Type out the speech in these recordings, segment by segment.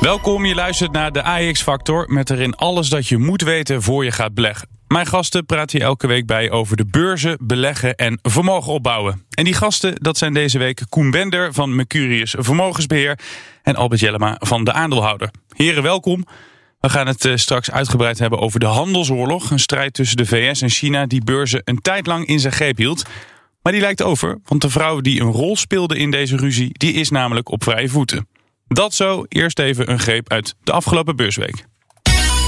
Welkom, je luistert naar de AEX Factor met erin alles dat je moet weten voor je gaat beleggen. Mijn gasten praat hier elke week bij over de beurzen, beleggen en vermogen opbouwen. En die gasten, dat zijn deze week Koen Bender van Mercurius Vermogensbeheer en Albert Jellema van de Aandeelhouder. Heren, welkom. We gaan het eh, straks uitgebreid hebben over de handelsoorlog. Een strijd tussen de VS en China die beurzen een tijd lang in zijn greep hield. Maar die lijkt over, want de vrouw die een rol speelde in deze ruzie... die is namelijk op vrije voeten. Dat zo, eerst even een greep uit de afgelopen beursweek.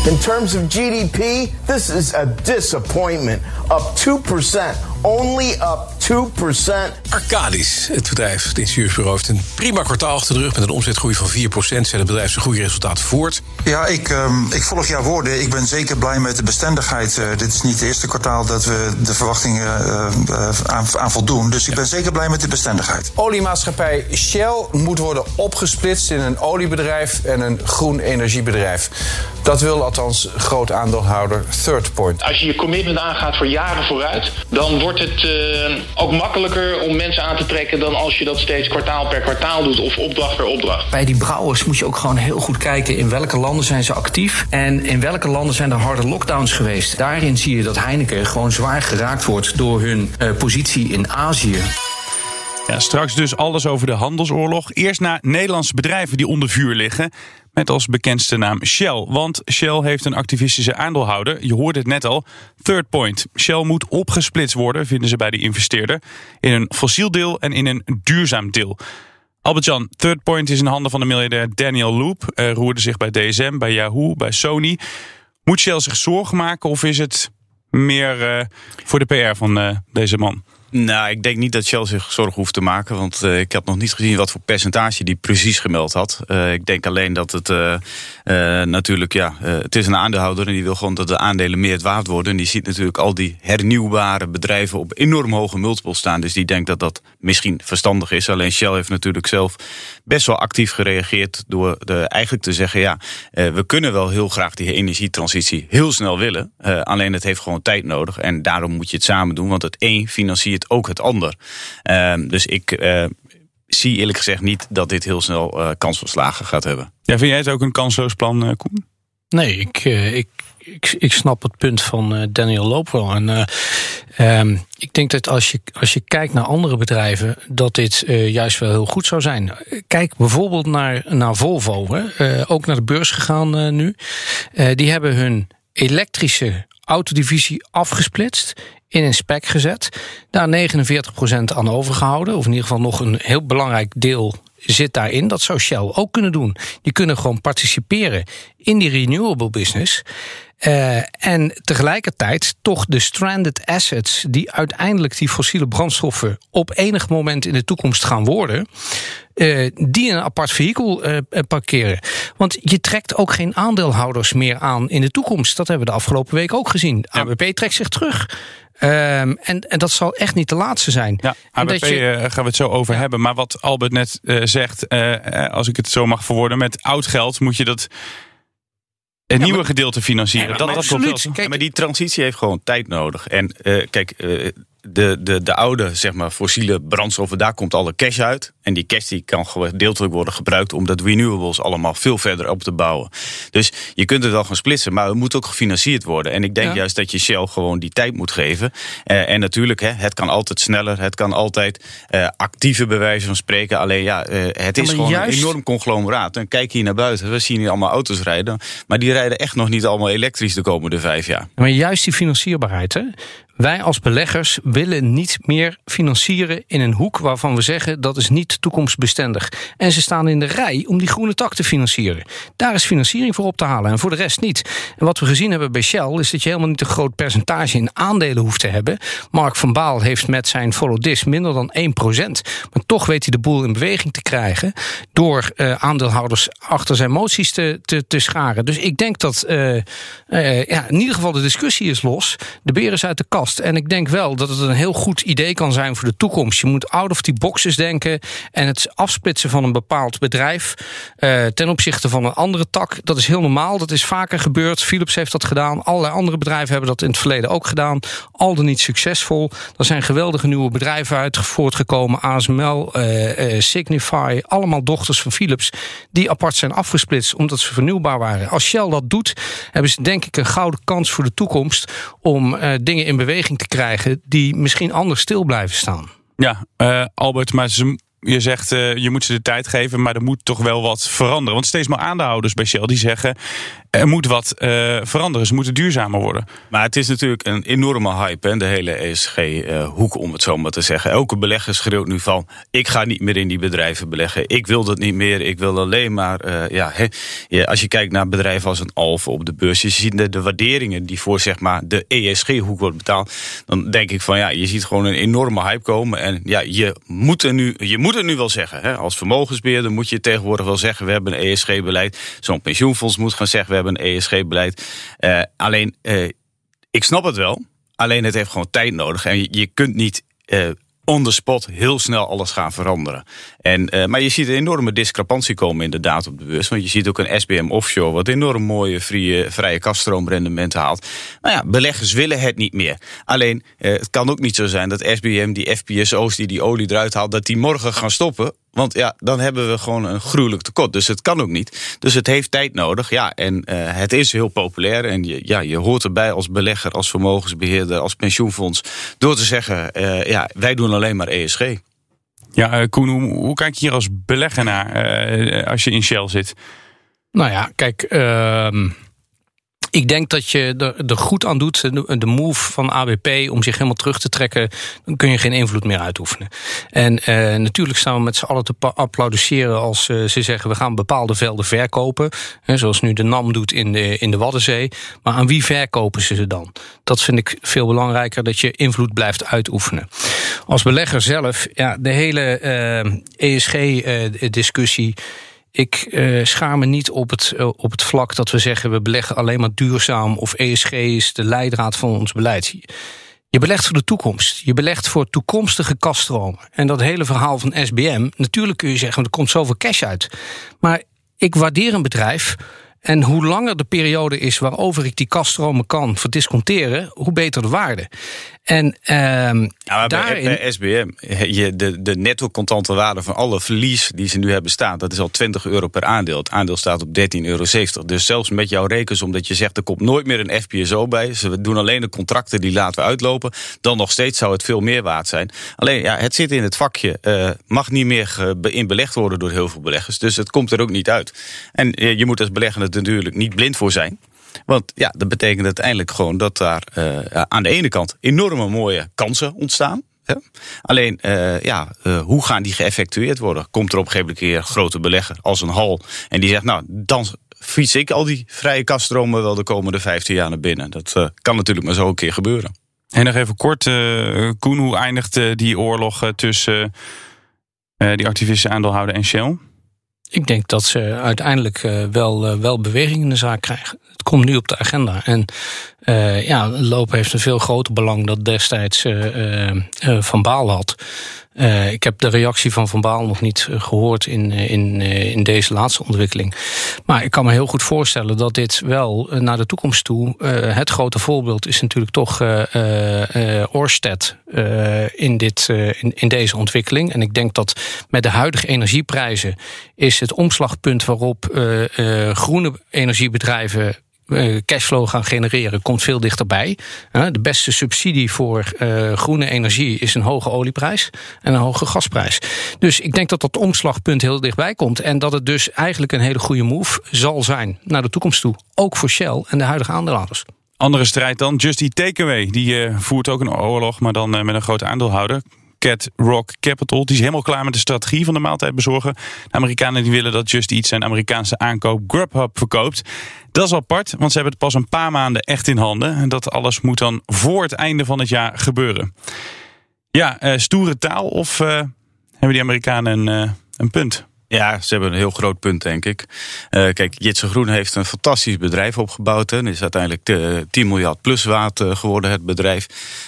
In terms of GDP, this is a disappointment. Up 2%. Only up 2%. Arcadis, het bedrijf, het ingenieursbureau, heeft een prima kwartaal achter de rug met een omzetgroei van 4%. Zet het bedrijf zijn goede resultaten voort. Ja, ik, um, ik volg jouw woorden. Ik ben zeker blij met de bestendigheid. Uh, dit is niet het eerste kwartaal dat we de verwachtingen uh, uh, aan, aan, voldoen. Dus ik ben zeker blij met de bestendigheid. Oliemaatschappij Shell moet worden opgesplitst in een oliebedrijf en een groen energiebedrijf. Dat wil althans groot aandeelhouder Third Point. Als je je commitment aangaat voor jaren vooruit, dan wordt het uh, ook makkelijker om mensen aan te trekken dan als je dat steeds kwartaal per kwartaal doet of opdracht per opdracht. Bij die brouwers moet je ook gewoon heel goed kijken in welke landen zijn ze actief en in welke landen zijn er harde lockdowns geweest. Daarin zie je dat Heineken gewoon zwaar geraakt wordt door hun uh, positie in Azië. Straks dus alles over de handelsoorlog. Eerst naar Nederlandse bedrijven die onder vuur liggen. Met als bekendste naam Shell. Want Shell heeft een activistische aandeelhouder. Je hoorde het net al. Third Point. Shell moet opgesplitst worden, vinden ze bij de investeerder. In een fossiel deel en in een duurzaam deel. Albert-Jan, Third Point is in handen van de miljardair Daniel Loop. Uh, roerde zich bij DSM, bij Yahoo, bij Sony. Moet Shell zich zorgen maken of is het meer uh, voor de PR van uh, deze man? Nou, ik denk niet dat Shell zich zorgen hoeft te maken. Want uh, ik heb nog niet gezien wat voor percentage die precies gemeld had. Uh, ik denk alleen dat het uh, natuurlijk, ja, het is een aandeelhouder en die wil gewoon dat de aandelen meer het waard worden. En die ziet natuurlijk al die hernieuwbare bedrijven op enorm hoge multiples staan. Dus die denkt dat dat misschien verstandig is. Alleen Shell heeft natuurlijk zelf best wel actief gereageerd door de, eigenlijk te zeggen: ja, we kunnen wel heel graag die energietransitie heel snel willen. alleen het heeft gewoon tijd nodig. En daarom moet je het samen doen. Want het een financiert ook het ander. Uh, dus ik uh, zie eerlijk gezegd niet dat dit heel snel uh, kans van slagen gaat hebben. Ja, vind jij het ook een kansloos plan, uh, Koen? Nee, ik, ik, ik, ik snap het punt van Daniel Loop wel. En um, ik denk dat als je, als je kijkt naar andere bedrijven, dat dit juist wel heel goed zou zijn. Kijk bijvoorbeeld naar, naar Volvo, hè. ook naar de beurs gegaan nu. die hebben hun elektrische autodivisie afgesplitst in een spec gezet. Daar 49% aan overgehouden. Of in ieder geval nog een heel belangrijk deel zit daarin. Dat zou Shell ook kunnen doen. Die kunnen gewoon participeren in die renewable business. Uh, en tegelijkertijd toch de stranded assets die uiteindelijk die fossiele brandstoffen op enig moment in de toekomst gaan worden, uh, die in een apart vehikel uh, parkeren. Want je trekt ook geen aandeelhouders meer aan in de toekomst. Dat hebben we de afgelopen week ook gezien. Ja. ABP trekt zich terug. Um, en, en dat zal echt niet de laatste zijn. Ja, ABP je... gaan we het zo over ja. hebben. Maar wat Albert net uh, zegt, uh, als ik het zo mag verwoorden, met oud geld moet je dat een ja, nieuwe maar, gedeelte financieren. Ja, dat, maar, dat absoluut. Kijk, maar die transitie heeft gewoon tijd nodig. En kijk, de, de, de oude zeg maar, fossiele brandstoffen, daar komt alle cash uit. En die cash die kan gedeeltelijk worden gebruikt om dat renewables allemaal veel verder op te bouwen. Dus je kunt het wel gaan splitsen, maar het moet ook gefinancierd worden. En ik denk ja. juist dat je Shell gewoon die tijd moet geven. Uh, en natuurlijk, hè, het kan altijd sneller, het kan altijd uh, actiever bij wijze van spreken. Alleen ja, uh, het is ja, gewoon juist... een enorm conglomeraat. En kijk hier naar buiten, we zien hier allemaal auto's rijden. Maar die rijden echt nog niet allemaal elektrisch de komende vijf jaar. Maar juist die financierbaarheid, hè? Wij als beleggers willen niet meer financieren in een hoek waarvan we zeggen dat is niet toekomstbestendig. En ze staan in de rij om die groene tak te financieren. Daar is financiering voor op te halen en voor de rest niet. En wat we gezien hebben bij Shell is dat je helemaal niet een groot percentage in aandelen hoeft te hebben. Mark van Baal heeft met zijn Follow This minder dan 1%. Maar toch weet hij de boel in beweging te krijgen door uh, aandeelhouders achter zijn moties te, te, scharen. Dus ik denk dat uh, uh, ja, in ieder geval de discussie is los. De beer is uit de kast. En ik denk wel dat het een heel goed idee kan zijn voor de toekomst. Je moet out of die boxes denken en het afsplitsen van een bepaald bedrijf ten opzichte van een andere tak. Dat is heel normaal. Dat is vaker gebeurd. Philips heeft dat gedaan. Allerlei andere bedrijven hebben dat in het verleden ook gedaan. Al dan niet succesvol. Er zijn geweldige nieuwe bedrijven uit voortgekomen. ASML, Signify, allemaal dochters van Philips die apart zijn afgesplitst omdat ze vernieuwbaar waren. Als Shell dat doet, hebben ze denk ik een gouden kans voor de toekomst om dingen in beweging te krijgen die misschien anders stil blijven staan. Ja, uh, Albert, maar je zegt uh, je moet ze de tijd geven, maar er moet toch wel wat veranderen. Want steeds meer aandeelhouders bij Shell die zeggen er moet wat uh, veranderen. Ze moeten duurzamer worden. Maar het is natuurlijk een enorme hype, hè, de hele ESG-hoek, uh, om het zo maar te zeggen. Elke belegger schreeuwt nu van: ik ga niet meer in die bedrijven beleggen. Ik wil dat niet meer. Ik wil alleen maar. Uh, ja, hè, als je kijkt naar bedrijven als een Alfa op de beurs, je ziet de, de waarderingen die voor zeg maar, de ESG-hoek wordt betaald. Dan denk ik van ja, je ziet gewoon een enorme hype komen. En ja, je moet, er nu, je moet het nu wel zeggen. Hè. Als vermogensbeheerder moet je tegenwoordig wel zeggen: we hebben een ESG-beleid. Zo'n pensioenfonds moet gaan zeggen: hebben een ESG-beleid. Uh, alleen, uh, ik snap het wel. Alleen het heeft gewoon tijd nodig. En je, kunt niet uh, on the spot heel snel alles gaan veranderen. En, maar je ziet een enorme discrepantie komen inderdaad op de beurs. Want je ziet ook een SBM Offshore wat enorm mooie vrije, vrije kaststroomrendementen haalt. Nou ja, beleggers willen het niet meer. Alleen, het kan ook niet zo zijn dat SBM die FPSO's die die olie eruit haalt... dat die morgen gaan stoppen want ja, dan hebben we gewoon een gruwelijk tekort. Dus het kan ook niet. Dus het heeft tijd nodig. Ja, en uh, het is heel populair. En je, ja, je hoort erbij als belegger, als vermogensbeheerder, als pensioenfonds. Door te zeggen, uh, ja, wij doen alleen maar ESG. Ja, uh, Koen, hoe, hoe, kijk je hier als belegger naar als je in Shell zit? Nou ja, kijk. Ik denk dat je er, goed aan doet, de move van ABP om zich helemaal terug te trekken, dan kun je geen invloed meer uitoefenen. En uh, natuurlijk staan we met z'n allen te applaudisseren als uh, ze zeggen we gaan bepaalde velden verkopen. Hè, zoals nu de NAM doet in de, in de Waddenzee. Maar aan wie verkopen ze ze dan? Dat vind ik veel belangrijker, dat je invloed blijft uitoefenen. Als belegger zelf, ja, de hele ESG-discussie. Ik uh, schaar me niet op het, uh, op het vlak dat we zeggen we beleggen alleen maar duurzaam of ESG is de leidraad van ons beleid. Je belegt voor de toekomst. Je belegt voor toekomstige kaststromen. En dat hele verhaal van SBM, natuurlijk kun je zeggen er komt zoveel cash uit. Maar ik waardeer een bedrijf en hoe langer de periode is waarover ik die kaststromen kan verdisconteren, hoe beter de waarde. En um, ja, daarin... bij, SBM, je, de, de netto contante waarde van alle verlies die ze nu hebben staan, dat is al 20 euro per aandeel. Het aandeel staat op 13,70 euro. Dus zelfs met jouw rekensom dat je zegt er komt nooit meer een FPSO bij, ze doen alleen de contracten die laten we uitlopen, dan nog steeds zou het veel meer waard zijn. Alleen ja, het zit in het vakje, uh, mag niet meer in belegd worden door heel veel beleggers, dus het komt er ook niet uit. En uh, je moet als belegger er natuurlijk niet blind voor zijn. Want ja, dat betekent uiteindelijk gewoon dat daar uh, aan de ene kant enorme mooie kansen ontstaan. Alleen, uh, ja, uh, hoe gaan die geëffectueerd worden? Komt er op een gegeven moment een grote belegger als een hal en die zegt, nou, dan fiets ik al die vrije kaststromen wel de komende 15 jaar naar binnen. Dat kan natuurlijk maar zo een keer gebeuren. En nog even kort, Koen, hoe eindigt die oorlog tussen die activistische aandeelhouder en Shell? Ik denk dat ze uiteindelijk uh, wel, uh, wel beweging in de zaak krijgen. Het komt nu op de agenda. En uh, ja, Loop heeft een veel groter belang dat destijds Van Baal had. Uh, ik heb de reactie van Van Baal nog niet gehoord in, in, in deze laatste ontwikkeling. Maar ik kan me heel goed voorstellen dat dit wel naar de toekomst toe. Het grote voorbeeld is natuurlijk toch uh, Orsted in, dit, in, deze ontwikkeling. En ik denk dat met de huidige energieprijzen is het omslagpunt waarop groene energiebedrijven cashflow gaan genereren, komt veel dichterbij. De beste subsidie voor uh, groene energie is een hoge olieprijs en een hoge gasprijs. Dus ik denk dat dat omslagpunt heel dichtbij komt. En dat het dus eigenlijk een hele goede move zal zijn naar de toekomst toe. Ook voor Shell en de huidige aandeelhouders. Andere strijd dan. Just Eat Takeaway. Die uh, voert ook een oorlog, maar dan met een grote aandeelhouder. Cat Rock Capital. Die is helemaal klaar met de strategie van de maaltijd bezorgen. De Amerikanen die willen dat Just Eat zijn Amerikaanse aankoop Grubhub verkoopt. Dat is apart, want ze hebben het pas een paar maanden echt in handen. En dat alles moet dan voor het einde van het jaar gebeuren. Ja, uh, stoere taal of hebben die Amerikanen een, een punt? Ja, ze hebben een heel groot punt, denk ik. Uh, kijk, Jitse Groen heeft een fantastisch bedrijf opgebouwd. Het is uiteindelijk de 10 miljard plus waard geworden, het bedrijf.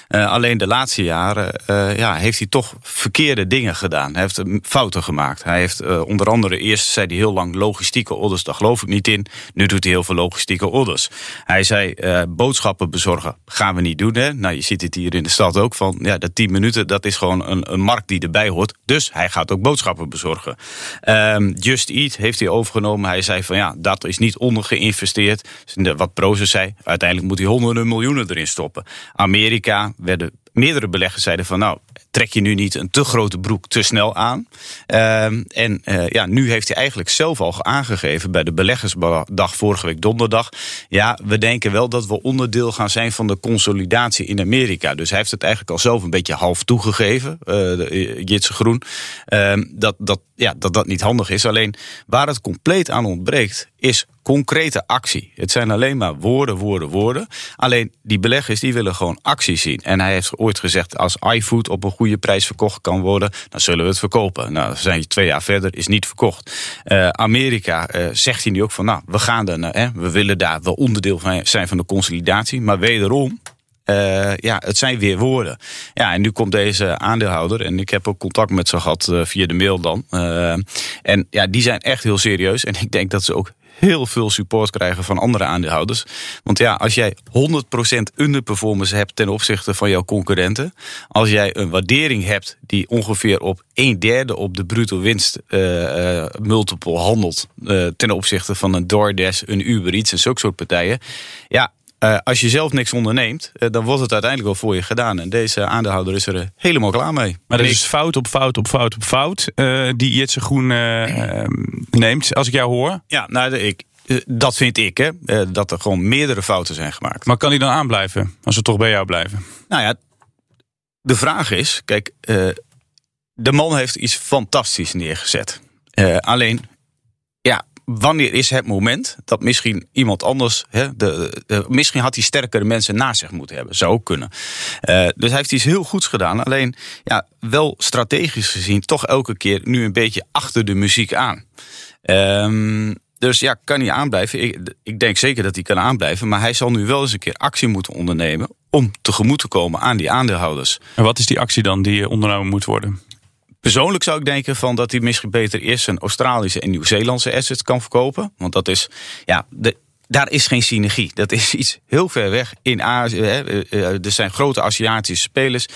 Alleen de laatste jaren ja, heeft hij toch verkeerde dingen gedaan. Hij heeft fouten gemaakt. Hij heeft onder andere, eerst zei hij heel lang logistieke orders, daar geloof ik niet in. Nu doet hij heel veel logistieke orders. Hij zei, boodschappen bezorgen gaan we niet doen. Hè? Nou, je ziet het hier in de stad ook van, ja, dat 10 minuten, dat is gewoon een, een markt die erbij hoort. Dus hij gaat ook boodschappen bezorgen. Um, Just Eat heeft hij overgenomen. Hij zei van ja, dat is niet ondergeïnvesteerd. Wat Proces zei, uiteindelijk moet hij honderden miljoenen erin stoppen. Amerika werden meerdere beleggers zeiden van nou, trek je nu niet een te grote broek te snel aan. Um, en uh, ja, nu heeft hij eigenlijk zelf al aangegeven bij de beleggersdag vorige week donderdag. Ja, we denken wel dat we onderdeel gaan zijn van de consolidatie in Amerika. Dus hij heeft het eigenlijk al zelf een beetje half toegegeven, uh, Jitse Groen. Um, dat, dat, ja, dat dat niet handig is. Alleen waar het compleet aan ontbreekt, is concrete actie. Het zijn alleen maar woorden, woorden, woorden. Alleen die beleggers die willen gewoon actie zien. En hij heeft ooit gezegd: als iFood op een goede prijs verkocht kan worden, dan zullen we het verkopen. Nou, zijn je twee jaar verder, is niet verkocht. Uh, Amerika uh, zegt hij nu ook van: nou, we gaan er, uh, we willen daar wel onderdeel van zijn van de consolidatie. Maar wederom, uh, ja, het zijn weer woorden. Ja, en nu komt deze aandeelhouder. En ik heb ook contact met ze gehad via de mail dan. En ja, die zijn echt heel serieus. En ik denk dat ze ook heel veel support krijgen van andere aandeelhouders. Want ja, als jij 100% underperformance hebt ten opzichte van jouw concurrenten. Als jij een waardering hebt die ongeveer op een derde op de bruto winst uh, uh, multiple handelt. Uh, ten opzichte van een DoorDash, een Uber Eats en zulke soort partijen. Ja, uh, als je zelf niks onderneemt, uh, dan wordt het uiteindelijk wel voor je gedaan. En deze aandeelhouder is er helemaal klaar mee. Maar er is fout op fout op fout op fout die Jitse Groen neemt, als ik jou hoor. Ja, nou, ik, dat vind ik, hè. dat er gewoon meerdere fouten zijn gemaakt. Maar kan hij dan aanblijven, als we toch bij jou blijven? Nou ja, de vraag is, kijk, de man heeft iets fantastisch neergezet. alleen, wanneer is het moment dat misschien iemand anders. Hè, de, misschien had hij sterkere mensen naast zich moeten hebben. Zou ook kunnen. Uh, dus hij heeft iets heel goeds gedaan. Alleen ja, wel strategisch gezien toch elke keer nu een beetje achter de muziek aan. Um, dus ja, kan hij aanblijven? Ik, ik, denk zeker dat hij kan aanblijven. Maar hij zal nu wel eens een keer actie moeten ondernemen. om tegemoet te komen aan die aandeelhouders. En wat is die actie dan die ondernomen moet worden? Persoonlijk zou ik denken van dat hij misschien beter eerst zijn Australische en Nieuw-Zeelandse assets kan verkopen. Want dat is, ja, daar is geen synergie. Dat is iets heel ver weg in Azië. Hè. Er zijn grote Aziatische spelers.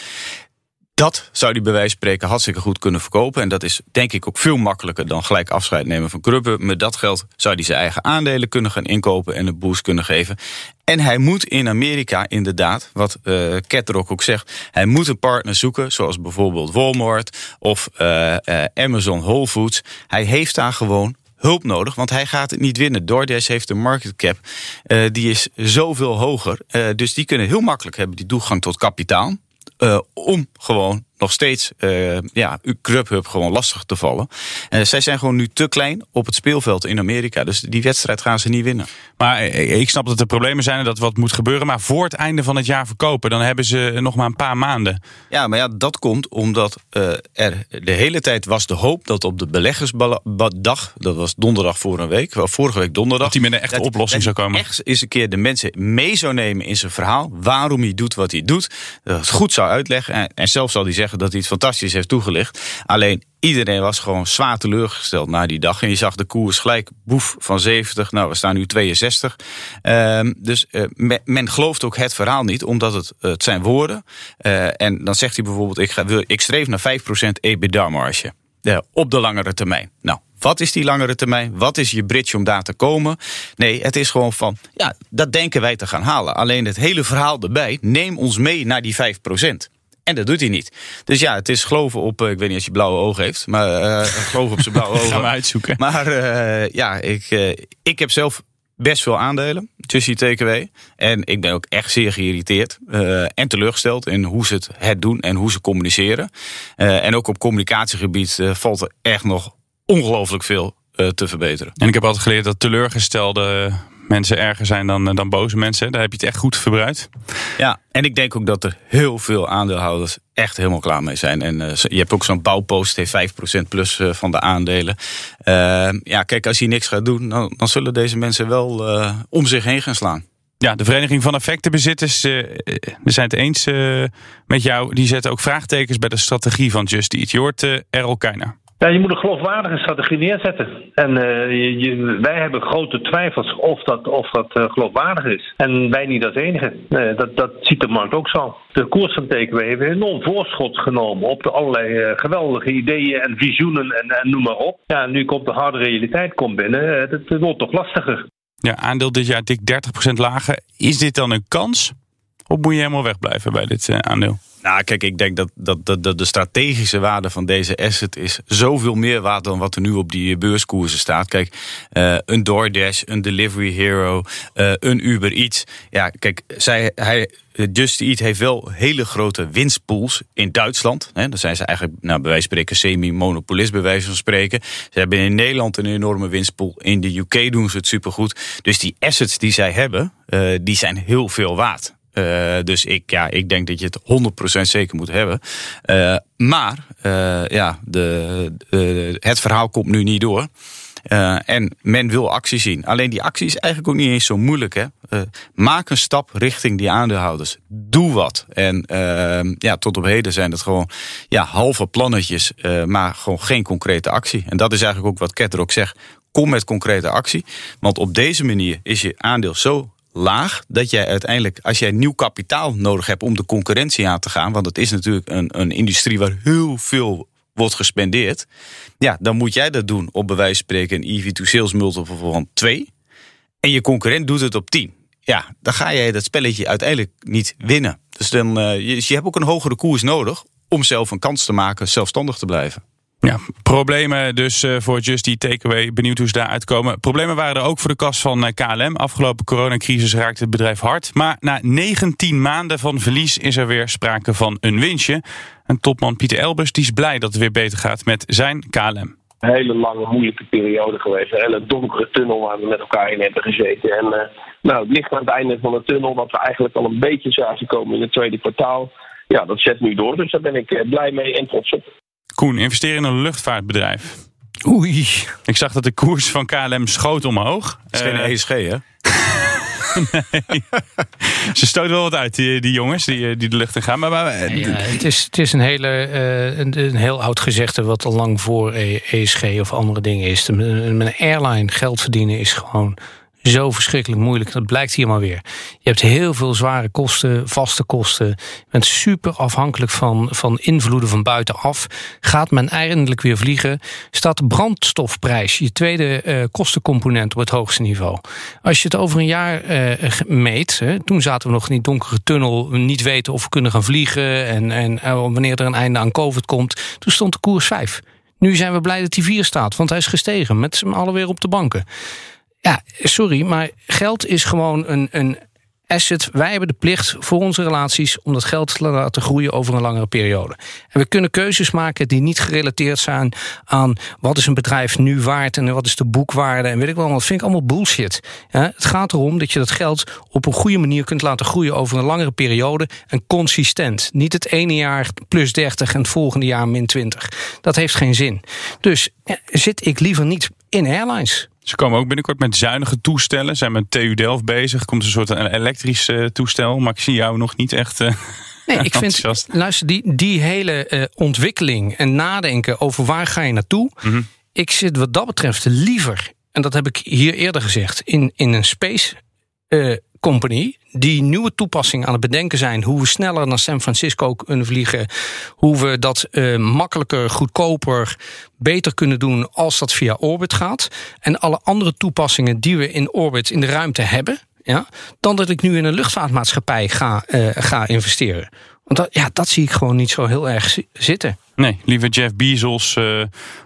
Dat zou die bij wijze van spreken hartstikke goed kunnen verkopen. En dat is denk ik ook veel makkelijker dan gelijk afscheid nemen van Kruppen. Met dat geld zou hij zijn eigen aandelen kunnen gaan inkopen en een boost kunnen geven. En hij moet in Amerika inderdaad, wat uh, ook zegt, hij moet een partner zoeken, zoals bijvoorbeeld Walmart of uh, Amazon Whole Foods. Hij heeft daar gewoon hulp nodig, want hij gaat het niet winnen. DoorDash heeft een market cap, uh, die is zoveel hoger. Dus die kunnen heel makkelijk hebben die toegang tot kapitaal. Uh, om gewoon nog steeds uh, ja, Grubhub gewoon lastig te vallen. Uh, zij zijn gewoon nu te klein op het speelveld in Amerika. Dus die wedstrijd gaan ze niet winnen. Maar ik snap dat er problemen zijn en dat wat moet gebeuren. Maar voor het einde van het jaar verkopen, dan hebben ze nog maar een paar maanden. Ja, maar ja, dat komt omdat uh, er de hele tijd was de hoop dat op de beleggersdag, dat was donderdag voor een week, vorige week donderdag. Dat hij met een echte oplossing zou komen. Echt eens een keer de mensen mee zou nemen in zijn verhaal. Waarom hij doet wat hij doet. Dat het goed zou uitleggen. En, en zelf zal hij zeggen dat hij het fantastisch heeft toegelicht. Alleen iedereen was gewoon zwaar teleurgesteld na die dag. En je zag de koers gelijk boef van 70. Nou, we staan nu 62. Um, dus uh, men, gelooft ook het verhaal niet, omdat het, het zijn woorden. Uh, en dan zegt hij bijvoorbeeld: ik, ik streef naar 5% EBITDA-marge. Op de langere termijn. Nou, wat is die langere termijn? Wat is je bridge om daar te komen? Nee, het is gewoon van, ja, dat denken wij te gaan halen. Alleen het hele verhaal erbij, neem ons mee naar die 5%. En dat doet hij niet. Dus ja, het is geloven op, ik weet niet als hij blauwe ogen heeft, maar uh, geloven op zijn blauwe ogen. Gaan we uitzoeken. Maar uh, ja, ik, uh, ik heb zelf best veel aandelen, Just Eat Takeaway. En ik ben ook echt zeer geïrriteerd uh, en teleurgesteld in hoe ze het, het doen en hoe ze communiceren. Uh, en ook op communicatiegebied uh, valt er echt nog ongelooflijk veel te verbeteren. En ik heb altijd geleerd dat teleurgestelde mensen erger zijn dan, dan boze mensen. Daar heb je het echt goed verbruikt. Ja, en ik denk ook dat er heel veel aandeelhouders echt helemaal klaar mee zijn. En uh, je hebt ook zo'n bouwpost, heeft 5% plus uh, van de aandelen. Uh, ja, kijk, als je niks gaat doen, dan, dan zullen deze mensen wel om zich heen gaan slaan. Ja, de Vereniging van Effectenbezitters, we zijn het eens met jou. Die zetten ook vraagtekens bij de strategie van Just Eat. Je hoort Errol Keiner. Ja, je moet een geloofwaardige strategie neerzetten. En je, wij hebben grote twijfels of dat, of dat uh, geloofwaardig is. En wij niet als enige. Uh, dat, dat ziet de markt ook zo. De koers van TKW heeft enorm voorschot genomen op de allerlei geweldige ideeën en visioenen en, en, noem maar op. Ja, nu komt de harde realiteit komt binnen. Het wordt toch lastiger. Ja, aandeel dit jaar dik 30% lager. Is dit dan een kans? Of moet je helemaal wegblijven bij dit aandeel? Nou, kijk, ik denk dat, dat, dat, de strategische waarde van deze asset is zoveel meer waard dan wat er nu op die beurskoersen staat. Kijk, uh, een DoorDash, een Delivery Hero, uh, een Uber Eats. Ja, kijk, zij, hij, Just Eat heeft wel hele grote winstpools in Duitsland. Hè, daar zijn ze eigenlijk, nou, bij wijze van spreken, semi-monopolist, bij wijze van spreken. Ze hebben in Nederland een enorme winstpool. In de UK doen ze het supergoed. Dus die assets die zij hebben, uh, die zijn heel veel waard. Uh, dus ik, ja, ik denk dat je het 100% zeker moet hebben. Uh, maar uh, ja, de, het verhaal komt nu niet door. en men wil actie zien. Alleen die actie is eigenlijk ook niet eens zo moeilijk. Hè? maak een stap richting die aandeelhouders. Doe wat. En ja, tot op heden zijn het gewoon ja, halve plannetjes, maar gewoon geen concrete actie. En dat is eigenlijk ook wat Ketter ook zegt. Kom met concrete actie. Want op deze manier is je aandeel zo laag dat jij uiteindelijk, als jij nieuw kapitaal nodig hebt om de concurrentie aan te gaan, want het is natuurlijk een, een industrie waar heel veel wordt gespendeerd, ja, dan moet jij dat doen op bij wijze van spreken een EV to sales multiple van 2 en je concurrent doet het op 10. Ja, dan ga jij dat spelletje uiteindelijk niet winnen. Dus dan, uh, je, je hebt ook een hogere koers nodig om zelf een kans te maken zelfstandig te blijven. Ja, problemen dus eh, voor Just Eat Takeaway. Benieuwd hoe ze daar uitkomen. Problemen waren er ook voor de kas van eh, KLM. Afgelopen coronacrisis raakte het bedrijf hard. Maar na 19 maanden van verlies is er weer sprake van een winstje. En topman Pieter Elbers die is blij dat het weer beter gaat met zijn KLM. Een hele lange, moeilijke periode geweest. Een hele donkere tunnel waar we met elkaar in hebben gezeten. En uh, nou, het ligt aan het einde van de tunnel, wat we eigenlijk al een beetje zagen komen in het tweede kwartaal. Ja, dat zet nu door. Dus daar ben ik blij mee en trots op. Koen, investeer in een luchtvaartbedrijf. Oei. Ik zag dat de koers van KLM schoot omhoog. Het is geen ESG, hè? nee. Ze stoten wel wat uit, die, die jongens die, eh, die de lucht in gaan. Maar, maar ja, het, is, het is een, hele, uh, een, een, heel oud gezegde wat al lang voor ESG of andere dingen is. Met een airline geld verdienen is gewoon zo verschrikkelijk moeilijk. Dat blijkt hier maar weer. Je hebt heel veel zware kosten, vaste kosten. Je bent super afhankelijk van, van invloeden van buitenaf. Gaat men eindelijk weer vliegen, staat de brandstofprijs, je tweede uh, kostencomponent, op het hoogste niveau. Als je het over een jaar uh, meet, hè, toen zaten we nog in die donkere tunnel, niet weten of we kunnen gaan vliegen en, en wanneer er een einde aan COVID komt, toen stond de koers 5. Nu zijn we blij dat hij 4 staat, want hij is gestegen met z'n allen weer op de banken. Ja, sorry, maar geld is gewoon een, een asset. Wij hebben de plicht voor onze relaties om dat geld te laten groeien over een langere periode. En we kunnen keuzes maken die niet gerelateerd zijn aan wat is een bedrijf nu waard en wat is de boekwaarde en weet ik wel. Dat vind ik allemaal bullshit. Het gaat erom dat je dat geld op een goede manier kunt laten groeien over een langere periode en consistent. Niet het ene jaar plus 30 en het volgende jaar min 20. Dat heeft geen zin. Dus zit ik liever niet in airlines. Ze komen ook binnenkort met zuinige toestellen. Zijn met TU Delft bezig. Komt een soort een elektrisch uh, toestel. Maar ik zie jou nog niet echt. Uh, nee, ik vind. Luister, die, die hele uh, ontwikkeling en nadenken over waar ga je naartoe. Mm -hmm. Ik zit wat dat betreft liever, en dat heb ik hier eerder gezegd, in, in een space company die nieuwe toepassingen aan het bedenken zijn. Hoe we sneller naar San Francisco kunnen vliegen. Hoe we dat uh, makkelijker, goedkoper, beter kunnen doen als dat via Orbit gaat. En alle andere toepassingen die we in Orbit in de ruimte hebben. Ja, dan dat ik nu in een luchtvaartmaatschappij ga, uh, ga investeren. Want dat, ja, dat zie ik gewoon niet zo heel erg zitten. Nee, liever Jeff Bezos uh,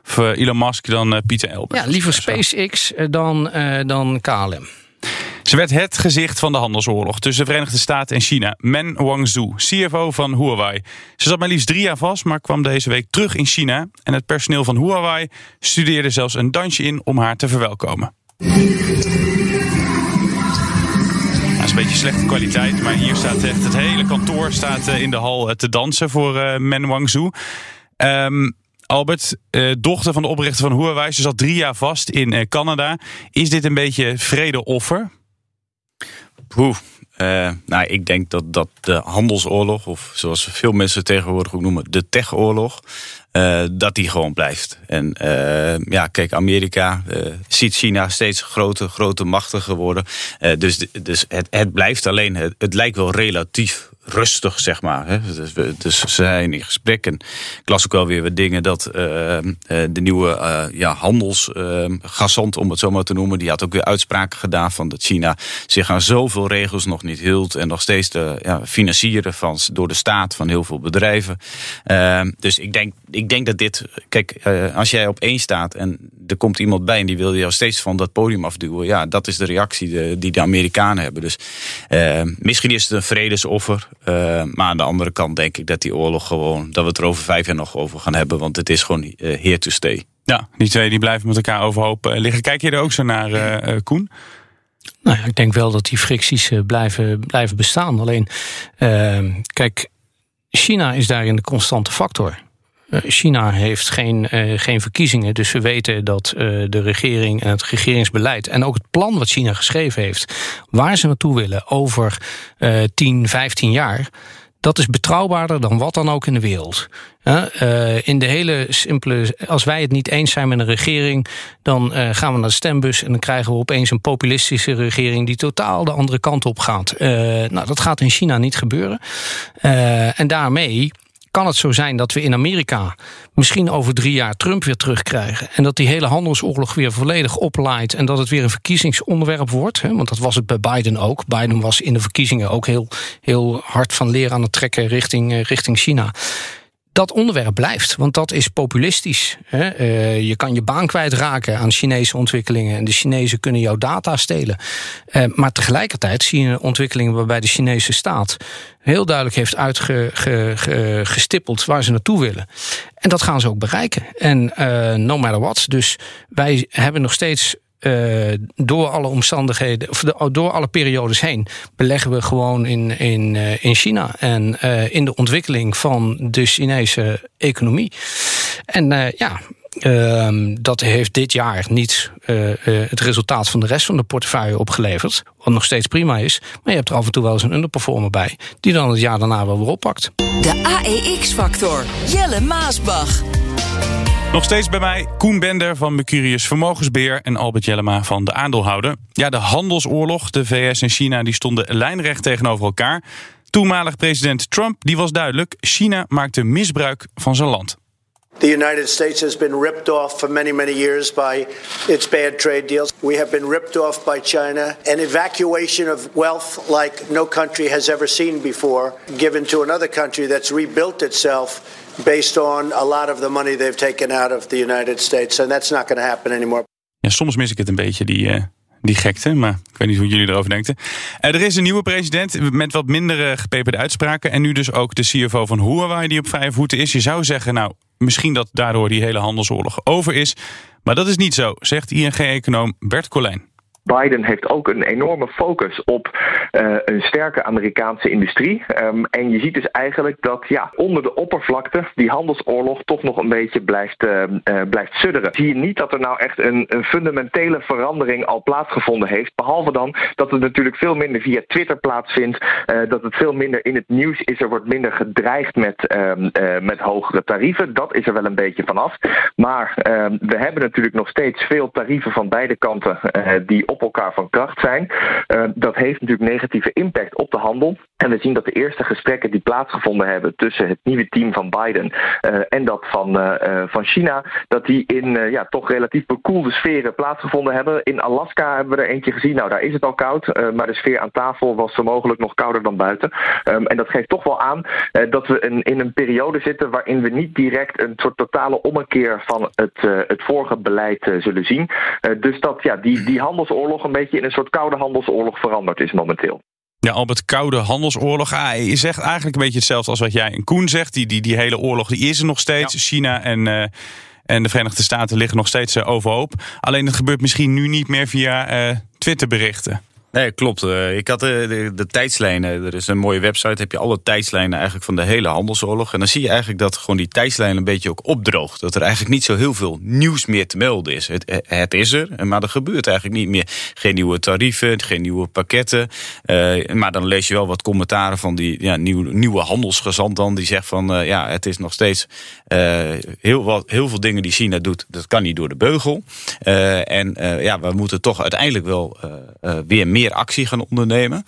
of Elon Musk dan Pieter Elbers. Ja, liever SpaceX dan, dan KLM. Ze werd het gezicht van de handelsoorlog tussen de Verenigde Staten en China. Men Wangzhou, CFO van Huawei. Ze zat maar liefst drie jaar vast, maar kwam deze week terug in China. En het personeel van Huawei studeerde zelfs een dansje in om haar te verwelkomen. Dat is een beetje slechte kwaliteit, maar hier staat echt het hele kantoor staat eh, in de hal eh, te dansen voor uh, Men Wangzhou. Um, Albert, uh, dochter van de oprichter van Huawei, ze zat drie jaar vast in uh, Canada. Is dit een beetje vredeoffer? Poeh. Uh, nou, ik denk dat, dat de handelsoorlog, of zoals veel mensen tegenwoordig ook noemen, de techoorlog, uh, dat die gewoon blijft. En ja, kijk, Amerika ziet China steeds groter, groter, machtiger worden. dus dus het, het blijft alleen, het lijkt wel relatief rustig, zeg maar. Hè. Dus, we, ze zijn in gesprek. En ik las ook wel weer wat dingen dat uh, de nieuwe uh, ja, handelsgazant, om het zo maar te noemen, die had ook weer uitspraken gedaan van dat China zich aan zoveel regels nog niet hield. En nog steeds de ja, financieren van, door de staat van heel veel bedrijven. Dus ik denk, ik denk dat dit. Kijk, als jij op één staat en er komt iemand bij en die wil jou steeds van dat podium afduwen. Ja, dat is de reactie de, die de Amerikanen hebben. Dus misschien is het een vredesoffer. Uh, maar aan de andere kant denk ik dat die oorlog gewoon, dat we het er over vijf jaar nog over gaan hebben. Want het is gewoon uh, here to stay. Ja, die twee die blijven met elkaar overhoop liggen. Kijk je er ook zo naar, Koen? Nou ja, ik denk wel dat die fricties blijven, blijven bestaan. Alleen, ehm, kijk, China is daarin de constante factor. China heeft geen, uh, geen verkiezingen, dus we weten dat uh, de regering en het regeringsbeleid en ook het plan wat China geschreven heeft, waar ze naartoe willen over uh, 10, 15 jaar, dat is betrouwbaarder dan wat dan ook in de wereld. In de hele simpele. Als wij het niet eens zijn met een regering, dan gaan we naar de stembus en dan krijgen we opeens een populistische regering die totaal de andere kant op gaat. Nou, dat gaat in China niet gebeuren. en daarmee kan het zo zijn dat we in Amerika misschien over drie jaar Trump weer terugkrijgen. En dat die hele handelsoorlog weer volledig oplaait. En dat het weer een verkiezingsonderwerp wordt. Hè? Want dat was het bij Biden ook. Biden was in de verkiezingen ook heel, heel hard van leren aan het trekken richting, uh, richting China dat onderwerp blijft, want dat is populistisch. Hè? Uh, je kan je baan kwijtraken aan Chinese ontwikkelingen en de Chinezen kunnen jouw data stelen. Uh, maar tegelijkertijd zie je een ontwikkeling waarbij de Chinese staat heel duidelijk heeft uitgestippeld waar ze naartoe willen. En dat gaan ze ook bereiken. En uh, no matter what. Dus wij hebben nog steeds uh, door alle omstandigheden, of de, door alle periodes heen, beleggen we gewoon in, in, uh, in China en uh, in de ontwikkeling van de Chinese economie. En ja. Uh, dat heeft dit jaar niet het resultaat van de rest van de portefeuille opgeleverd. Wat nog steeds prima is. Maar je hebt er af en toe wel eens een underperformer bij. Die dan het jaar daarna wel weer oppakt. De AEX-factor. Jelle Maasbach. Nog steeds bij mij Koen Bender van Mercurius Vermogensbeheer en Albert Jellema van de Aandeelhouder. Ja, de handelsoorlog, de VS en China, die stonden lijnrecht tegenover elkaar. Toenmalig president Trump, die was duidelijk, China maakte misbruik van zijn land. The United States has been ripped off for many, many years by its bad trade deals. We have been ripped off by China. An evacuation of wealth like no country has ever seen before, given to another country that's rebuilt itself based on a lot of the money they've taken out of the United States. And that's not going to happen anymore. Ja, soms mis ik het een beetje, die, uh, die gekte. Maar ik weet niet hoe jullie erover denken. Uh, er is een nieuwe president met wat minder gepeperde uitspraken. En nu dus ook de CFO van Huawei die op vijf voeten is. Je zou zeggen, nou, misschien dat daardoor die hele handelsoorlog over is. Maar dat is niet zo, zegt ING-econoom Bert Colijn. Biden heeft ook een enorme focus op uh, een sterke Amerikaanse industrie. Um, en je ziet dus eigenlijk dat ja, onder de oppervlakte die handelsoorlog toch nog een beetje blijft, uh, blijft sudderen. Zie je niet dat er nou echt een, een, fundamentele verandering al plaatsgevonden heeft. Behalve dan dat het natuurlijk veel minder via Twitter plaatsvindt. dat het veel minder in het nieuws is. Er wordt minder gedreigd met, um, met hogere tarieven. Dat is er wel een beetje vanaf. Maar ehm, we hebben natuurlijk nog steeds veel tarieven van beide kanten die op elkaar van kracht zijn. Uh, dat heeft natuurlijk negatieve impact op de handel. En we zien dat de eerste gesprekken die plaatsgevonden hebben tussen het nieuwe team van Biden uh, en dat van, uh, van China, dat die in ja, toch relatief bekoelde sferen plaatsgevonden hebben. In Alaska hebben we er eentje gezien. Nou, daar is het al koud, maar de sfeer aan tafel was zo mogelijk nog kouder dan buiten. Um, en dat geeft toch wel aan dat we een, in een periode zitten waarin we niet direct een soort totale ommekeer van het, het vorige beleid zullen zien. dus dat ja, die, die handelsoorlog handelsoorlog een beetje in een soort koude handelsoorlog veranderd is momenteel. Ja, Albert, koude handelsoorlog. Ah, je zegt eigenlijk een beetje hetzelfde als wat jij en Koen zegt. Die, die, die hele oorlog die is er nog steeds. China en, uh, en de Verenigde Staten liggen nog steeds uh, overhoop. Alleen het gebeurt misschien nu niet meer via uh, Twitterberichten. Nee, klopt. Uh, ik had de, de, de, tijdslijnen. Er is een mooie website. Heb je alle tijdslijnen eigenlijk van de hele handelsoorlog. En dan zie je eigenlijk dat gewoon die tijdslijn een beetje ook opdroogt. Dat er eigenlijk niet zo heel veel nieuws meer te melden is. Het, het is er, maar er gebeurt eigenlijk niet meer. Geen nieuwe tarieven, geen nieuwe pakketten. Maar dan lees je wel wat commentaren van die ja, nieuwe, handelsgezant dan. Die zegt van ja, het is nog steeds heel, wat, heel veel dingen die China doet. Dat kan niet door de beugel. en ja, we moeten toch uiteindelijk wel weer meer meer actie gaan ondernemen.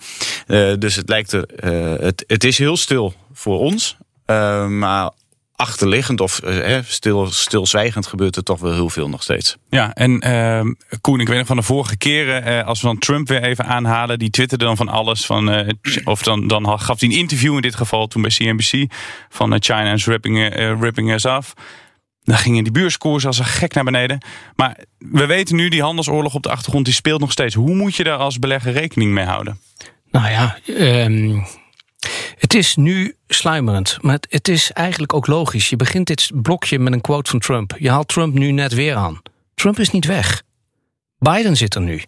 Uh, dus het lijkt er, uh, het, het is heel stil voor ons. Uh, maar achterliggend of stil, stilzwijgend gebeurt er toch wel heel veel nog steeds. Ja, en ehm, Koen, ik weet nog van de vorige keren, als we dan Trump weer even aanhalen, die twitterde dan van alles. Van, of dan, dan gaf hij een interview in dit geval toen bij CNBC van China is ripping, ripping us off. Dan gingen die buurskoersen als een gek naar beneden. Maar we weten nu, die handelsoorlog op de achtergrond, die speelt nog steeds. Hoe moet je daar als belegger rekening mee houden? Nou ja, um, het is nu sluimerend. Maar het, het, is eigenlijk ook logisch. Je begint dit blokje met een quote van Trump. Je haalt Trump nu net weer aan. Trump is niet weg. Biden zit er nu.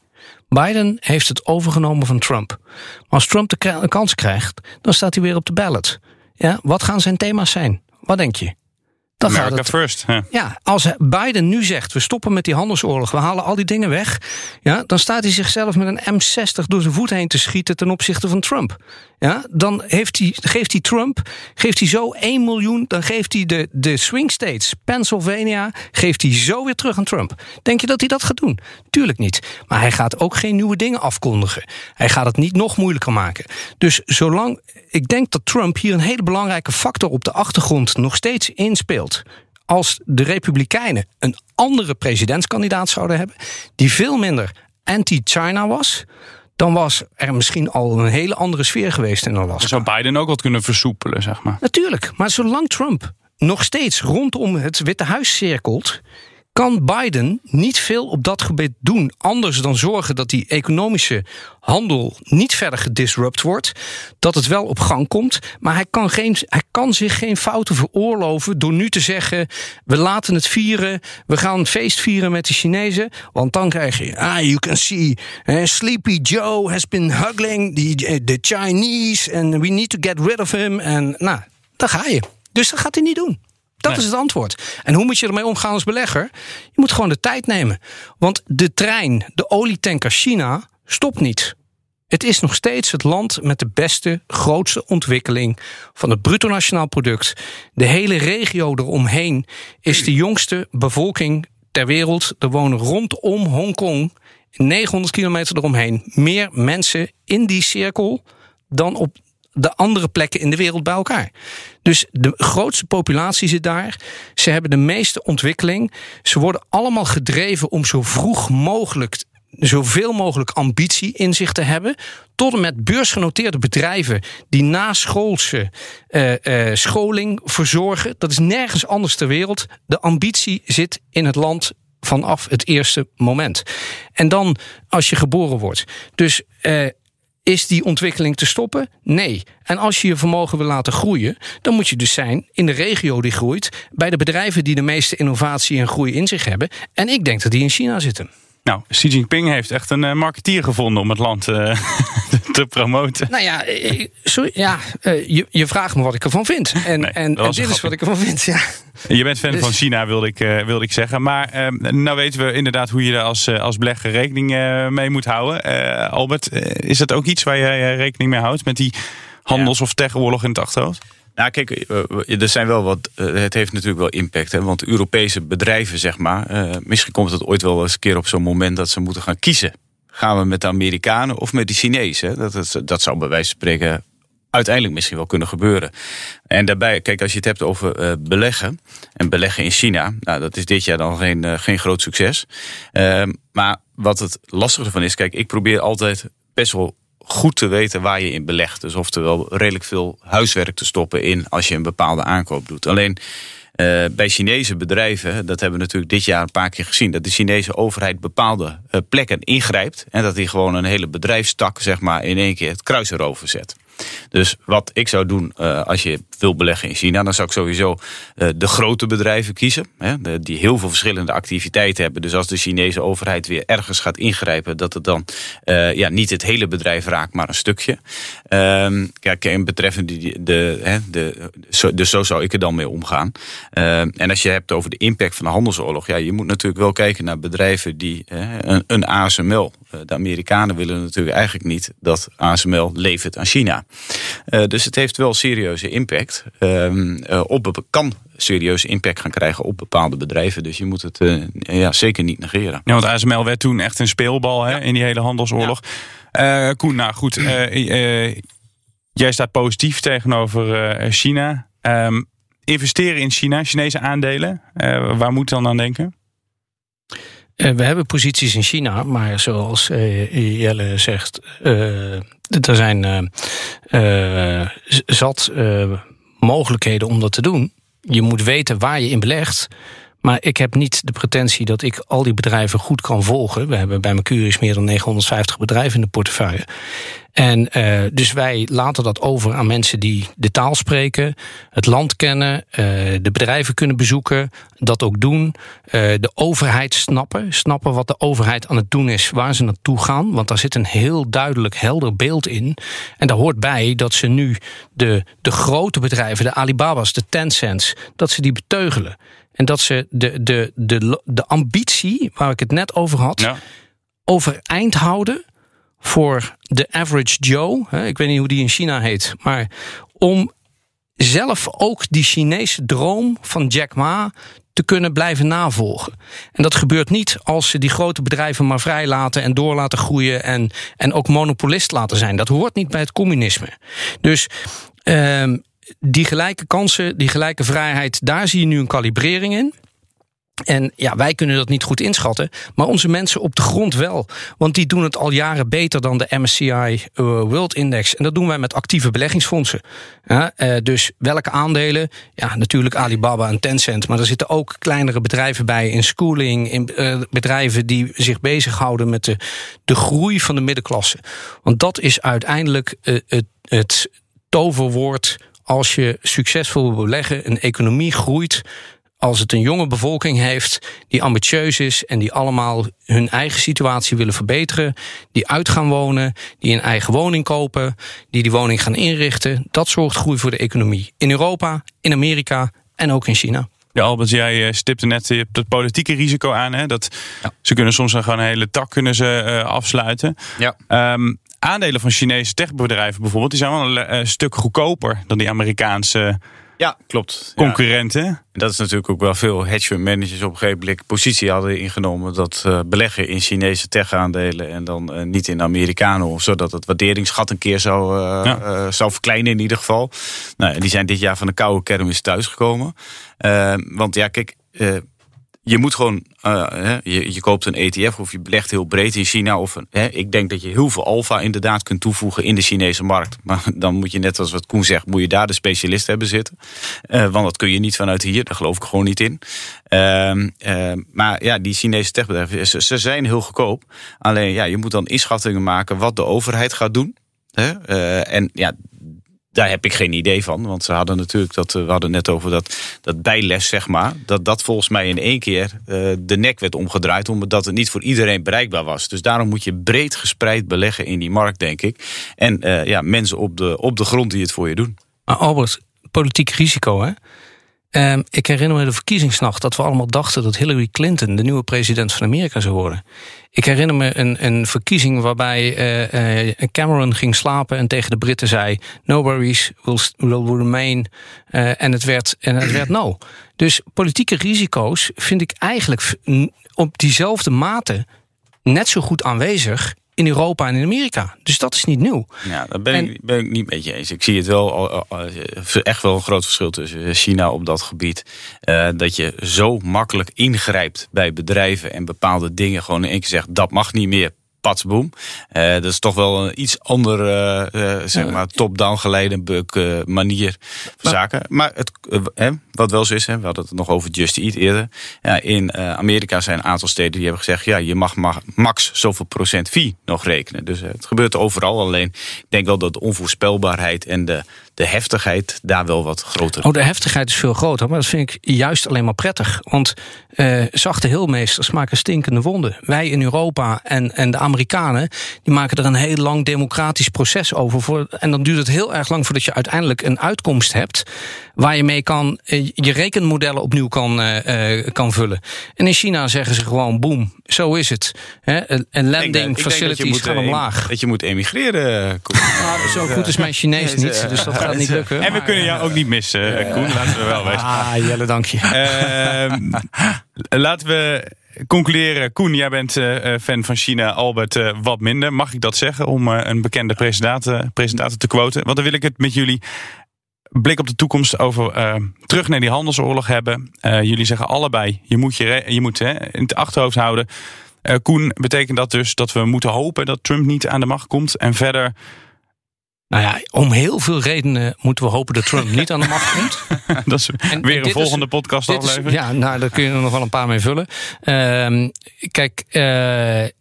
Biden heeft het overgenomen van Trump. Maar als Trump de kans krijgt, dan staat hij weer op de ballot. Ja, wat gaan zijn thema's zijn? Wat denk je? Dan America gaat het, first. Ja, als Biden nu zegt, we stoppen met die handelsoorlog, we halen al die dingen weg, ja, dan staat hij zichzelf met een M60 door zijn voet heen te schieten ten opzichte van Trump. Ja, dan heeft hij, geeft hij Trump, geeft hij zo 1 miljoen, dan geeft hij de, de swing states, Pennsylvania, geeft hij zo weer terug aan Trump. Denk je dat hij dat gaat doen? Tuurlijk niet. Maar hij gaat ook geen nieuwe dingen afkondigen. Hij gaat het niet nog moeilijker maken. Dus zolang, ik denk dat Trump hier een hele belangrijke factor op de achtergrond nog steeds inspeelt als de Republikeinen een andere presidentskandidaat zouden hebben, die veel minder anti-China was, dan was er misschien al een hele andere sfeer geweest in Alaska. Zou Biden ook wat kunnen versoepelen, zeg maar? Natuurlijk, maar zolang Trump nog steeds rondom het Witte Huis cirkelt, kan Biden niet veel op dat gebied doen. Anders dan zorgen dat die economische handel niet verder gedisrupt wordt. Dat het wel op gang komt. Maar hij kan, geen, hij kan zich geen fouten veroorloven door nu te zeggen: we laten het vieren. We gaan een feest vieren met de Chinezen. Want dan krijg je, ah, you can see, Sleepy Joe has been hugging the, the Chinese. And we need to get rid of him. En nou, daar ga je. Dus dat gaat hij niet doen. Dat nee. is het antwoord. En hoe moet je ermee omgaan als belegger? Je moet gewoon de tijd nemen. Want de trein, de olietanker China, stopt niet. Het is nog steeds het land met de beste, grootste ontwikkeling van het bruto nationaal product. De hele regio eromheen is de jongste bevolking ter wereld. Er wonen rondom Hongkong, 900 kilometer eromheen, meer mensen in die cirkel dan op de andere plekken in de wereld bij elkaar. Dus de grootste populatie zit daar. Ze hebben de meeste ontwikkeling. Ze worden allemaal gedreven om zo vroeg mogelijk zoveel mogelijk ambitie in zich te hebben. Tot en met beursgenoteerde bedrijven die naschoolse uh, uh, scholing verzorgen. Dat is nergens anders ter wereld. De ambitie zit in het land vanaf het eerste moment. En dan als je geboren wordt. Dus uh, is die ontwikkeling te stoppen? Nee. En als je je vermogen wil laten groeien, dan moet je dus zijn in de regio die groeit, bij de bedrijven die de meeste innovatie en groei in zich hebben. En ik denk dat die in China zitten. Nou, Xi Jinping heeft echt een uh, marketeer gevonden om het land uh, te promoten. Nou ja, sorry, ja je, je, vraagt me wat ik ervan vind. En, nee, en, en dit is wat ik ervan vind. Ja. Je bent fan dus... van China, wilde ik, wilde ik zeggen. Maar ehm, nou weten we inderdaad hoe je daar als, als belegger rekening mee moet houden. Albert, is dat ook iets waar jij rekening mee houdt met die handels- of tegoorlog in het achterhoofd? Nou, kijk, eh, er zijn wel wat. Eh, het heeft natuurlijk wel impact. Hè, want Europese bedrijven, zeg maar. Misschien komt het ooit wel eens een keer op zo'n moment dat ze moeten gaan kiezen. Gaan we met de Amerikanen of met de Chinezen? Dat, dat, dat zou bij wijze van spreken uiteindelijk misschien wel kunnen gebeuren. En daarbij, kijk, als je het hebt over beleggen en beleggen in China, nou, dat is dit jaar dan geen, geen groot succes. Uh, maar wat het lastige ervan is, kijk, ik probeer altijd best wel goed te weten waar je in belegt. Dus oftewel redelijk veel huiswerk te stoppen in als je een bepaalde aankoop doet. Alleen Uh, bij Chinese bedrijven, dat hebben we natuurlijk dit jaar een paar keer gezien, dat de Chinese overheid bepaalde uh, plekken ingrijpt en dat die gewoon een hele bedrijfstak zeg maar in één keer het kruis erover zet. Dus wat ik zou doen uh, als je wil beleggen in China, dan zou ik sowieso uh, de grote bedrijven kiezen. Hè, de, die heel veel verschillende activiteiten hebben. Dus als de Chinese overheid weer ergens gaat ingrijpen, dat het dan uh, ja, niet het hele bedrijf raakt, maar een stukje. Ehm, kijk, en betreffende die, de, hè, de, dus zo zou ik er dan mee omgaan. Ehm, en als je hebt over de impact van de handelsoorlog, ja, je moet natuurlijk wel kijken naar bedrijven die een, een ASML. De Amerikanen willen natuurlijk eigenlijk niet dat ASML levert aan China. Uh, dus het heeft wel serieuze impact. Uh, op, kan serieuze impact gaan krijgen op bepaalde bedrijven. Dus je moet het uh, ja, zeker niet negeren. Ja, want ASML werd toen echt een speelbal hè, in die hele handelsoorlog. Ja. Koen, nou goed. jij staat positief tegenover China. Um, investeren in China, Chinese aandelen. waar moet je dan aan denken? Uh, we hebben posities in China, maar zoals uh, Jelle zegt, er zijn zat mogelijkheden om dat te doen. Je moet weten waar je in belegt. Maar ik heb niet de pretentie dat ik al die bedrijven goed kan volgen. We hebben bij Mercurius meer dan 950 bedrijven in de portefeuille. En uh, dus wij laten dat over aan mensen die de taal spreken, het land kennen, uh, de bedrijven kunnen bezoeken, dat ook doen. Uh, de overheid snappen, snappen wat de overheid aan het doen is, waar ze naartoe gaan. Want daar zit een heel duidelijk, helder beeld in. En daar hoort bij dat ze nu de, de grote bedrijven, de Alibaba's, de Tencents, dat ze die beteugelen. En dat ze de, de, de, de ambitie, waar ik het net over had, ja. overeind houden voor de average Joe. Ik weet niet hoe die in China heet, maar om zelf ook die Chinese droom van Jack Ma te kunnen blijven navolgen. En dat gebeurt niet als ze die grote bedrijven maar vrij laten en door laten groeien en, en ook monopolist laten zijn. Dat hoort niet bij het communisme. Dus um, die gelijke kansen, die gelijke vrijheid, daar zie je nu een kalibrering in. En ja, wij kunnen dat niet goed inschatten, maar onze mensen op de grond wel. Want die doen het al jaren beter dan de MSCI uh, World Index. En dat doen wij met actieve beleggingsfondsen. Uh, dus welke aandelen? Ja, natuurlijk Alibaba en Tencent. Maar er zitten ook kleinere bedrijven bij in schooling, in uh, bedrijven die zich bezighouden met de, de groei van de middenklasse. Want dat is uiteindelijk het, het toverwoord als je succesvol wil beleggen, een economie groeit als het een jonge bevolking heeft die ambitieus is en die allemaal hun eigen situatie willen verbeteren, die uit gaan wonen, die een eigen woning kopen, die die woning gaan inrichten, dat zorgt groei voor de economie. In Europa, in Amerika en ook in China. Ja, Albert, jij stipte net het politieke risico aan. Hè? Dat ja. Ze kunnen soms gewoon een hele tak kunnen ze, uh, afsluiten. Ja. Um, aandelen van Chinese techbedrijven bijvoorbeeld, die zijn wel een, een stuk goedkoper dan die Amerikaanse ja, klopt. Concurrenten. Ja. Dat is natuurlijk ook wel veel hedge fund managers op een gegeven moment positie hadden ingenomen. Dat uh, beleggen in Chinese tech-aandelen en dan uh, niet in Amerikanen. Zodat het waarderingsgat een keer zou, uh, ja. zou verkleinen in ieder geval. Nou, die zijn dit jaar van de koude kermis thuisgekomen. want ja, kijk je moet gewoon, uh, je, koopt een ETF of je belegt heel breed in China. Of een, hè, ik denk dat je heel veel alfa inderdaad kunt toevoegen in de Chinese markt. Maar dan moet je net als wat Koen zegt, moet je daar de specialist hebben zitten. Uh, want dat kun je niet vanuit hier, daar geloof ik gewoon niet in. Uh, maar ja, die Chinese techbedrijven, ze, zijn heel goedkoop. Alleen ja, je moet dan inschattingen maken wat de overheid gaat doen. Uh, en ja, daar heb ik geen idee van. Want ze hadden natuurlijk dat, eh, we hadden net over dat, dat bijles, zeg maar. Dat dat volgens mij in één keer uh, de nek werd omgedraaid. Omdat het niet voor iedereen bereikbaar was. Dus daarom moet je breed gespreid beleggen in die markt, denk ik. En uh, ja, mensen op de, op de grond die het voor je doen. Maar Albert, politiek risico, hè? Um, ik herinner me de verkiezingsnacht dat we allemaal dachten dat Hillary Clinton de nieuwe president van Amerika zou worden. Ik herinner me een, een verkiezing waarbij uh, uh, Cameron ging slapen en tegen de Britten zei: No worries, will, will remain. Uh, en, het werd, en het werd no. Dus politieke risico's vind ik eigenlijk op diezelfde mate net zo goed aanwezig in Europa en in Amerika. Dus dat is niet nieuw. Ja, daar ben, en, ik, ben ik niet met je eens. Ik zie het wel echt wel een groot verschil tussen China op dat gebied. Uh, dat je zo makkelijk ingrijpt bij bedrijven en bepaalde dingen gewoon in één keer zegt dat mag niet meer. Patsboom. Uh, dat is toch wel een iets andere, uh, zeg maar, top-down geleide uh, manier van zaken. Maar het, wat wel zo is, hè, we hadden het nog over Just Eat eerder. Ja, in Amerika zijn een aantal steden die hebben gezegd... ja, je mag, mag max zoveel procent fee nog rekenen. Dus het gebeurt overal. Alleen, ik denk wel dat de onvoorspelbaarheid en de de heftigheid daar wel wat groter. Oh, de heftigheid is veel groter, maar dat vind ik juist alleen maar prettig. Want uh, zachte heelmeesters maken stinkende wonden. Wij in Europa en, en de Amerikanen, die maken er een heel lang democratisch proces over. Voor, en dan duurt het heel erg lang voordat je uiteindelijk een uitkomst hebt waar je mee kan, eh, je rekenmodellen opnieuw kan, uh, kan vullen. En in China zeggen ze gewoon, boem, zo is het. En landing facilities gaan omlaag. Dat je moet emigreren. Nou, zo goed is mijn Chinees niet, dus dat gaat niet lukken. En we kunnen jou ook niet missen, Koen, laten we wel weten. Ah, Jelle, dank je. Ehm, laten we concluderen. Koen, jij bent fan van China, Albert wat minder. Mag ik dat zeggen om een bekende presentator, presentator te quoten? Want dan wil ik het met jullie blik op de toekomst over uh, terug naar die handelsoorlog hebben. Uh, jullie zeggen allebei, je moet, je, je moet hè, in het achterhoofd houden. Uh, Koen, betekent dat dus dat we moeten hopen dat Trump niet aan de macht komt? En verder. Nou ja, om heel veel redenen moeten we hopen dat Trump niet aan de macht komt. dat is en, weer een volgende podcast aflevering. Ja, nou, daar kun je er nog wel een paar mee vullen. Uh, kijk,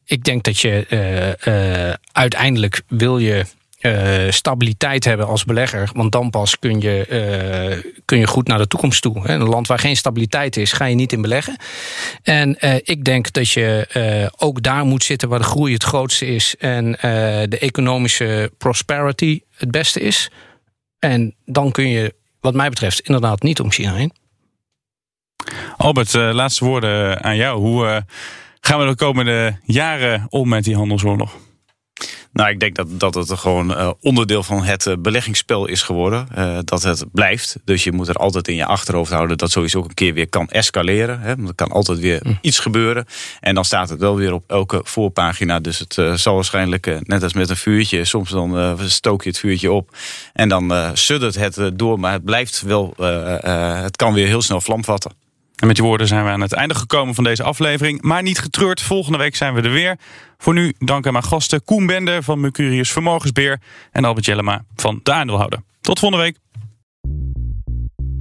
ik denk dat je uiteindelijk wil je uh, stabiliteit hebben als belegger. Want dan pas kun je, uh, kun je goed naar de toekomst toe. Een land waar geen stabiliteit is, ga je niet in beleggen. En uh, ik denk dat je ook daar moet zitten waar de groei het grootste is. En de economische prosperity het beste is. En dan kun je, wat mij betreft, inderdaad niet om China heen. Albert, laatste woorden aan jou. Hoe gaan we de komende jaren om met die handelsoorlog? Nou, ik denk dat, dat het gewoon uh, onderdeel van het uh, beleggingsspel is geworden. Uh, dat het blijft. Dus je moet er altijd in je achterhoofd houden dat sowieso ook een keer weer kan escaleren. Hè? Want er kan altijd weer hm. iets gebeuren. En dan staat het wel weer op elke voorpagina. Dus het zal waarschijnlijk, net als met een vuurtje, soms dan stook je het vuurtje op. En dan suddert het door. Maar het blijft wel, het kan weer heel snel vlam vatten. En met die woorden zijn we aan het einde gekomen van deze aflevering. Maar niet getreurd, volgende week zijn we er weer. Voor nu dank aan mijn gasten Koen Bender van Mercurius Vermogensbeheer... en Albert Jellema van De Aandeelhouder. Tot volgende week.